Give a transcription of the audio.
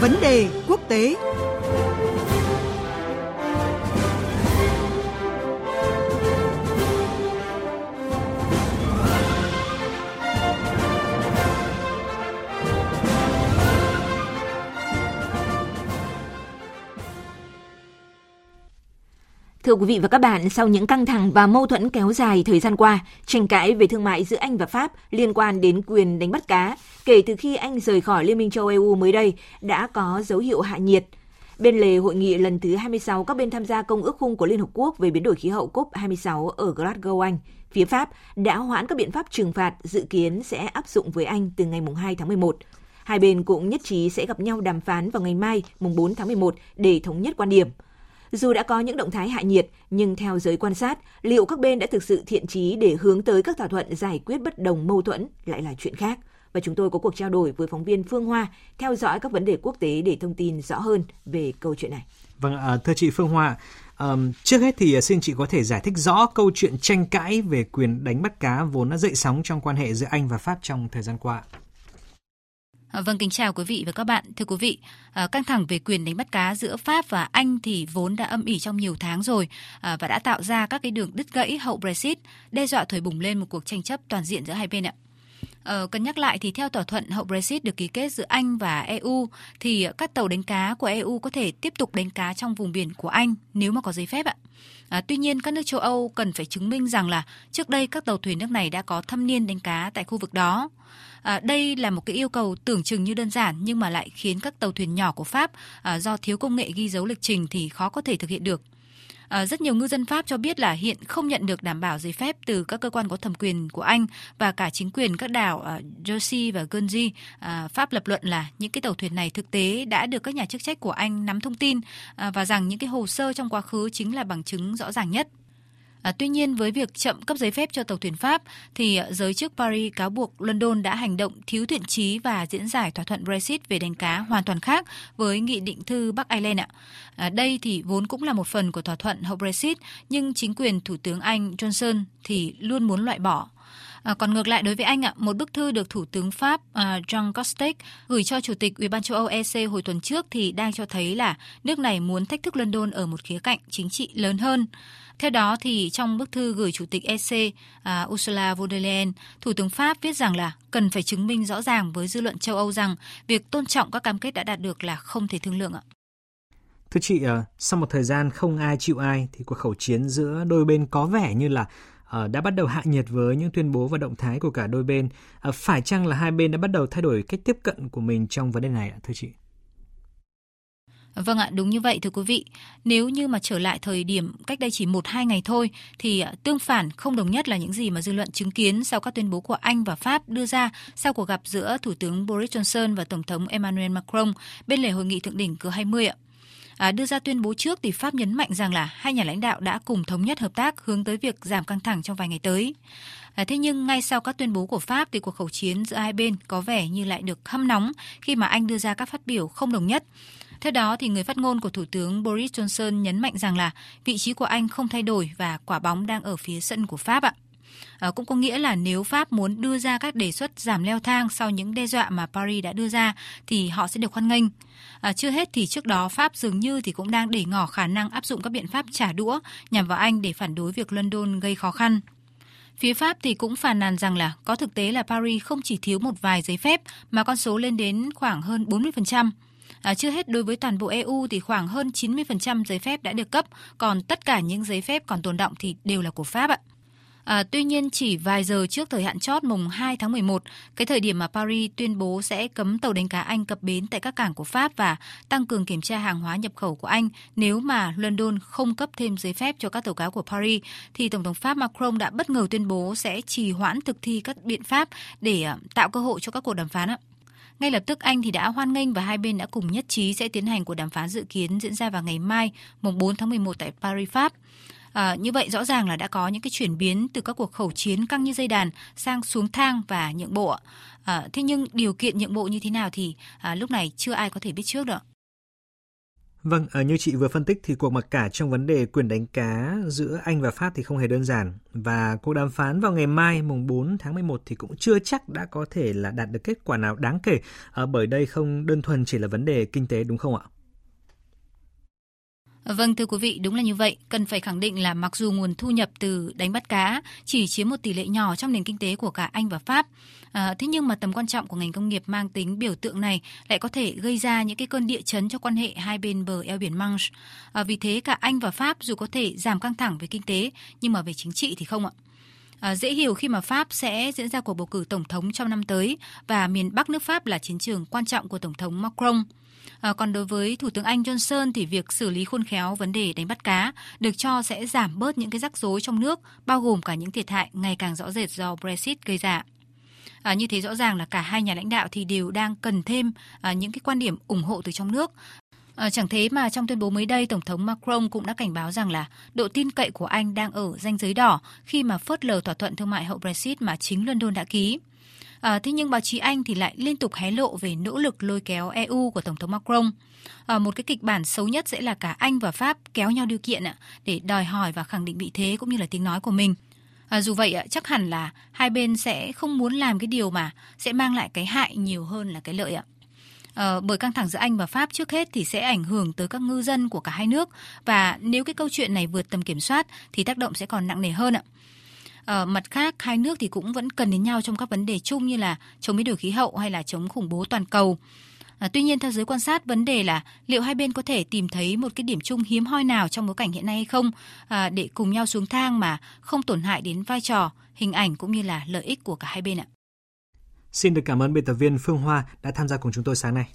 Vấn đề quốc tế. Thưa quý vị và các bạn, sau những căng thẳng và mâu thuẫn kéo dài thời gian qua, tranh cãi về thương mại giữa Anh và Pháp liên quan đến quyền đánh bắt cá kể từ khi Anh rời khỏi Liên minh châu EU mới đây đã có dấu hiệu hạ nhiệt. Bên lề hội nghị lần thứ 26 các bên tham gia Công ước khung của Liên Hợp Quốc về biến đổi khí hậu COP26 ở Glasgow, Anh, phía Pháp đã hoãn các biện pháp trừng phạt dự kiến sẽ áp dụng với Anh từ ngày 2 tháng 11. Hai bên cũng nhất trí sẽ gặp nhau đàm phán vào ngày mai, mùng 4 tháng 11 để thống nhất quan điểm – dù đã có những động thái hạ nhiệt, nhưng theo giới quan sát, liệu các bên đã thực sự thiện trí để hướng tới các thỏa thuận giải quyết bất đồng mâu thuẫn lại là chuyện khác. Và chúng tôi có cuộc trao đổi với phóng viên Phương Hoa theo dõi các vấn đề quốc tế để thông tin rõ hơn về câu chuyện này. Vâng, à, thưa chị Phương Hoa, Um, trước hết thì ờ, xin chị có thể giải thích rõ câu chuyện tranh cãi về quyền đánh bắt cá vốn đã dậy sóng trong quan hệ giữa Anh và Pháp trong thời gian qua. À, vâng, kính chào quý vị và các bạn. Thưa quý vị, à, căng thẳng về quyền đánh bắt cá giữa Pháp và Anh thì vốn đã âm ỉ trong nhiều tháng rồi à, và đã tạo ra các cái đường đứt gãy hậu Brexit, đe dọa thổi bùng lên một cuộc tranh chấp toàn diện giữa hai bên ạ. Ờ, cần nhắc lại thì theo thỏa thuận hậu Brexit được ký kết giữa Anh và EU thì các tàu đánh cá của EU có thể tiếp tục đánh cá trong vùng biển của Anh nếu mà có giấy phép ạ. À, tuy nhiên các nước châu Âu cần phải chứng minh rằng là trước đây các tàu thuyền nước này đã có thâm niên đánh cá tại khu vực đó. À, đây là một cái yêu cầu tưởng chừng như đơn giản nhưng mà lại khiến các tàu thuyền nhỏ của Pháp à, do thiếu công nghệ ghi dấu lịch trình thì khó có thể thực hiện được. À, rất nhiều ngư dân Pháp cho biết là hiện không nhận được đảm bảo giấy phép từ các cơ quan có thẩm quyền của Anh và cả chính quyền các đảo à, Jersey và Guernsey. À, Pháp lập luận là những cái tàu thuyền này thực tế đã được các nhà chức trách của Anh nắm thông tin à, và rằng những cái hồ sơ trong quá khứ chính là bằng chứng rõ ràng nhất. À, tuy nhiên với việc chậm cấp giấy phép cho tàu thuyền Pháp thì giới chức Paris cáo buộc London đã hành động thiếu thiện trí và diễn giải thỏa thuận Brexit về đánh cá hoàn toàn khác với nghị định thư Bắc Ireland ạ. À, đây thì vốn cũng là một phần của thỏa thuận hậu Brexit nhưng chính quyền Thủ tướng Anh Johnson thì luôn muốn loại bỏ À, còn ngược lại đối với Anh ạ, một bức thư được Thủ tướng Pháp à, Jean Castex gửi cho Chủ tịch Ủy ban châu Âu EC hồi tuần trước thì đang cho thấy là nước này muốn thách thức London ở một khía cạnh chính trị lớn hơn. Theo đó thì trong bức thư gửi Chủ tịch EC à, Ursula von der Leyen, Thủ tướng Pháp viết rằng là cần phải chứng minh rõ ràng với dư luận châu Âu rằng việc tôn trọng các cam kết đã đạt được là không thể thương lượng ạ. Thưa chị, à, sau một thời gian không ai chịu ai thì cuộc khẩu chiến giữa đôi bên có vẻ như là Ờ, đã bắt đầu hạ nhiệt với những tuyên bố và động thái của cả đôi bên. Ờ, phải chăng là hai bên đã bắt đầu thay đổi cách tiếp cận của mình trong vấn đề này ạ, thưa chị? Vâng ạ, đúng như vậy thưa quý vị. Nếu như mà trở lại thời điểm cách đây chỉ 1-2 ngày thôi thì ờ, tương phản không đồng nhất là những gì mà dư luận chứng kiến sau các tuyên bố của Anh và Pháp đưa ra sau cuộc gặp giữa Thủ tướng Boris Johnson và Tổng thống Emmanuel Macron bên lề hội nghị thượng đỉnh G20 ạ. À, đưa ra tuyên bố trước thì Pháp nhấn mạnh rằng là hai nhà lãnh đạo đã cùng thống nhất hợp tác hướng tới việc giảm căng thẳng trong vài ngày tới. À, thế nhưng ngay sau các tuyên bố của Pháp thì cuộc khẩu chiến giữa hai bên có vẻ như lại được hâm nóng khi mà Anh đưa ra các phát biểu không đồng nhất. Theo đó, thì người phát ngôn của Thủ tướng Boris Johnson nhấn mạnh rằng là vị trí của Anh không thay đổi và quả bóng đang ở phía sân của Pháp ạ. À, Ờ, cũng có nghĩa là nếu Pháp muốn đưa ra các đề xuất giảm leo thang sau những đe dọa mà Paris đã đưa ra thì họ sẽ được hoan nghênh. À, chưa hết thì trước đó Pháp dường như thì cũng đang để ngỏ khả năng áp dụng các biện pháp trả đũa nhằm vào Anh để phản đối việc London gây khó khăn. Phía Pháp thì cũng phàn nàn rằng là có thực tế là Paris không chỉ thiếu một vài giấy phép mà con số lên đến khoảng hơn 40%. À, ờ, chưa hết đối với toàn bộ EU thì khoảng hơn 90% giấy phép đã được cấp, còn tất cả những giấy phép còn tồn động thì đều là của Pháp ạ. À, tuy nhiên chỉ vài giờ trước thời hạn chót mùng 2 tháng 11, cái thời điểm mà Paris tuyên bố sẽ cấm tàu đánh cá Anh cập bến tại các cảng của Pháp và tăng cường kiểm tra hàng hóa nhập khẩu của Anh nếu mà London không cấp thêm giấy phép cho các tàu cá của Paris, thì Tổng thống Pháp Macron đã bất ngờ tuyên bố sẽ trì hoãn thực thi các biện pháp để à, tạo cơ hội cho các cuộc đàm phán. Ạ. Ngay lập tức Anh thì đã hoan nghênh và hai bên đã cùng nhất trí sẽ tiến hành cuộc đàm phán dự kiến diễn ra vào ngày mai, mùng 4 tháng 11 tại Paris, Pháp. À, như vậy rõ ràng là đã có những cái chuyển biến từ các cuộc khẩu chiến căng như dây đàn sang xuống thang và nhượng bộ. À, thế nhưng điều kiện nhượng bộ như thế nào thì à, lúc này chưa ai có thể biết trước được. Vâng, ờ, như chị vừa phân tích thì cuộc mặc cả trong vấn đề quyền đánh cá giữa Anh và Pháp thì không hề đơn giản và cuộc đàm phán vào ngày mai mùng 4 tháng 11 thì cũng chưa chắc đã có thể là đạt được kết quả nào đáng kể bởi đây không đơn thuần chỉ là vấn đề kinh tế đúng không ạ? Vâng thưa quý vị, đúng là như vậy. Cần phải khẳng định là mặc dù nguồn thu nhập từ đánh bắt cá chỉ chiếm một tỷ lệ nhỏ trong nền kinh tế của cả Anh và Pháp, à, thế nhưng mà tầm quan trọng của ngành công nghiệp mang tính biểu tượng này lại có thể gây ra những cái cơn địa chấn cho quan hệ hai bên bờ eo biển Manche. À, vì thế cả Anh và Pháp dù có thể giảm căng thẳng về kinh tế nhưng mà về chính trị thì không ạ. Ờ, dễ hiểu khi mà Pháp sẽ diễn ra cuộc bầu cử tổng thống trong năm tới và miền Bắc nước Pháp là chiến trường quan trọng của tổng thống Macron. À, còn đối với Thủ tướng Anh Johnson thì việc xử lý khôn khéo vấn đề đánh bắt cá được cho sẽ giảm bớt những cái rắc rối trong nước, bao gồm cả những thiệt hại ngày càng rõ rệt do Brexit gây ra. À, như thế rõ ràng là cả hai nhà lãnh đạo thì đều đang cần thêm à, những cái quan điểm ủng hộ từ trong nước À, chẳng thế mà trong tuyên bố mới đây, Tổng thống Macron cũng đã cảnh báo rằng là độ tin cậy của Anh đang ở ranh giới đỏ khi mà phớt lờ thỏa thuận thương mại hậu Brexit mà chính London đã ký. À, thế nhưng báo chí Anh thì lại liên tục hé lộ về nỗ lực lôi kéo EU của Tổng thống Macron. À, một cái kịch bản xấu nhất sẽ là cả Anh và Pháp kéo nhau điều kiện ạ, để đòi hỏi và khẳng định vị thế cũng như là tiếng nói của mình. À, dù vậy chắc hẳn là hai bên sẽ không muốn làm cái điều mà sẽ mang lại cái hại nhiều hơn là cái lợi ạ. À, Ờ, bởi căng thẳng giữa Anh và Pháp trước hết thì sẽ ảnh hưởng tới các ngư dân của cả hai nước và nếu cái câu chuyện này vượt tầm kiểm soát thì tác động sẽ còn nặng nề hơn ạ. À, mặt khác, hai nước thì cũng vẫn cần đến nhau trong các vấn đề chung như là chống biến đổi khí hậu hay là chống khủng bố toàn cầu. À, tuy nhiên, theo giới quan sát, vấn đề là liệu hai bên có thể tìm thấy một cái điểm chung hiếm hoi nào trong bối cảnh hiện nay hay không à, để cùng nhau xuống thang mà không tổn hại đến vai trò, hình ảnh cũng như là lợi ích của cả hai bên ạ. Xin được cảm ơn biên tập viên Phương Hoa đã tham gia cùng chúng tôi sáng nay.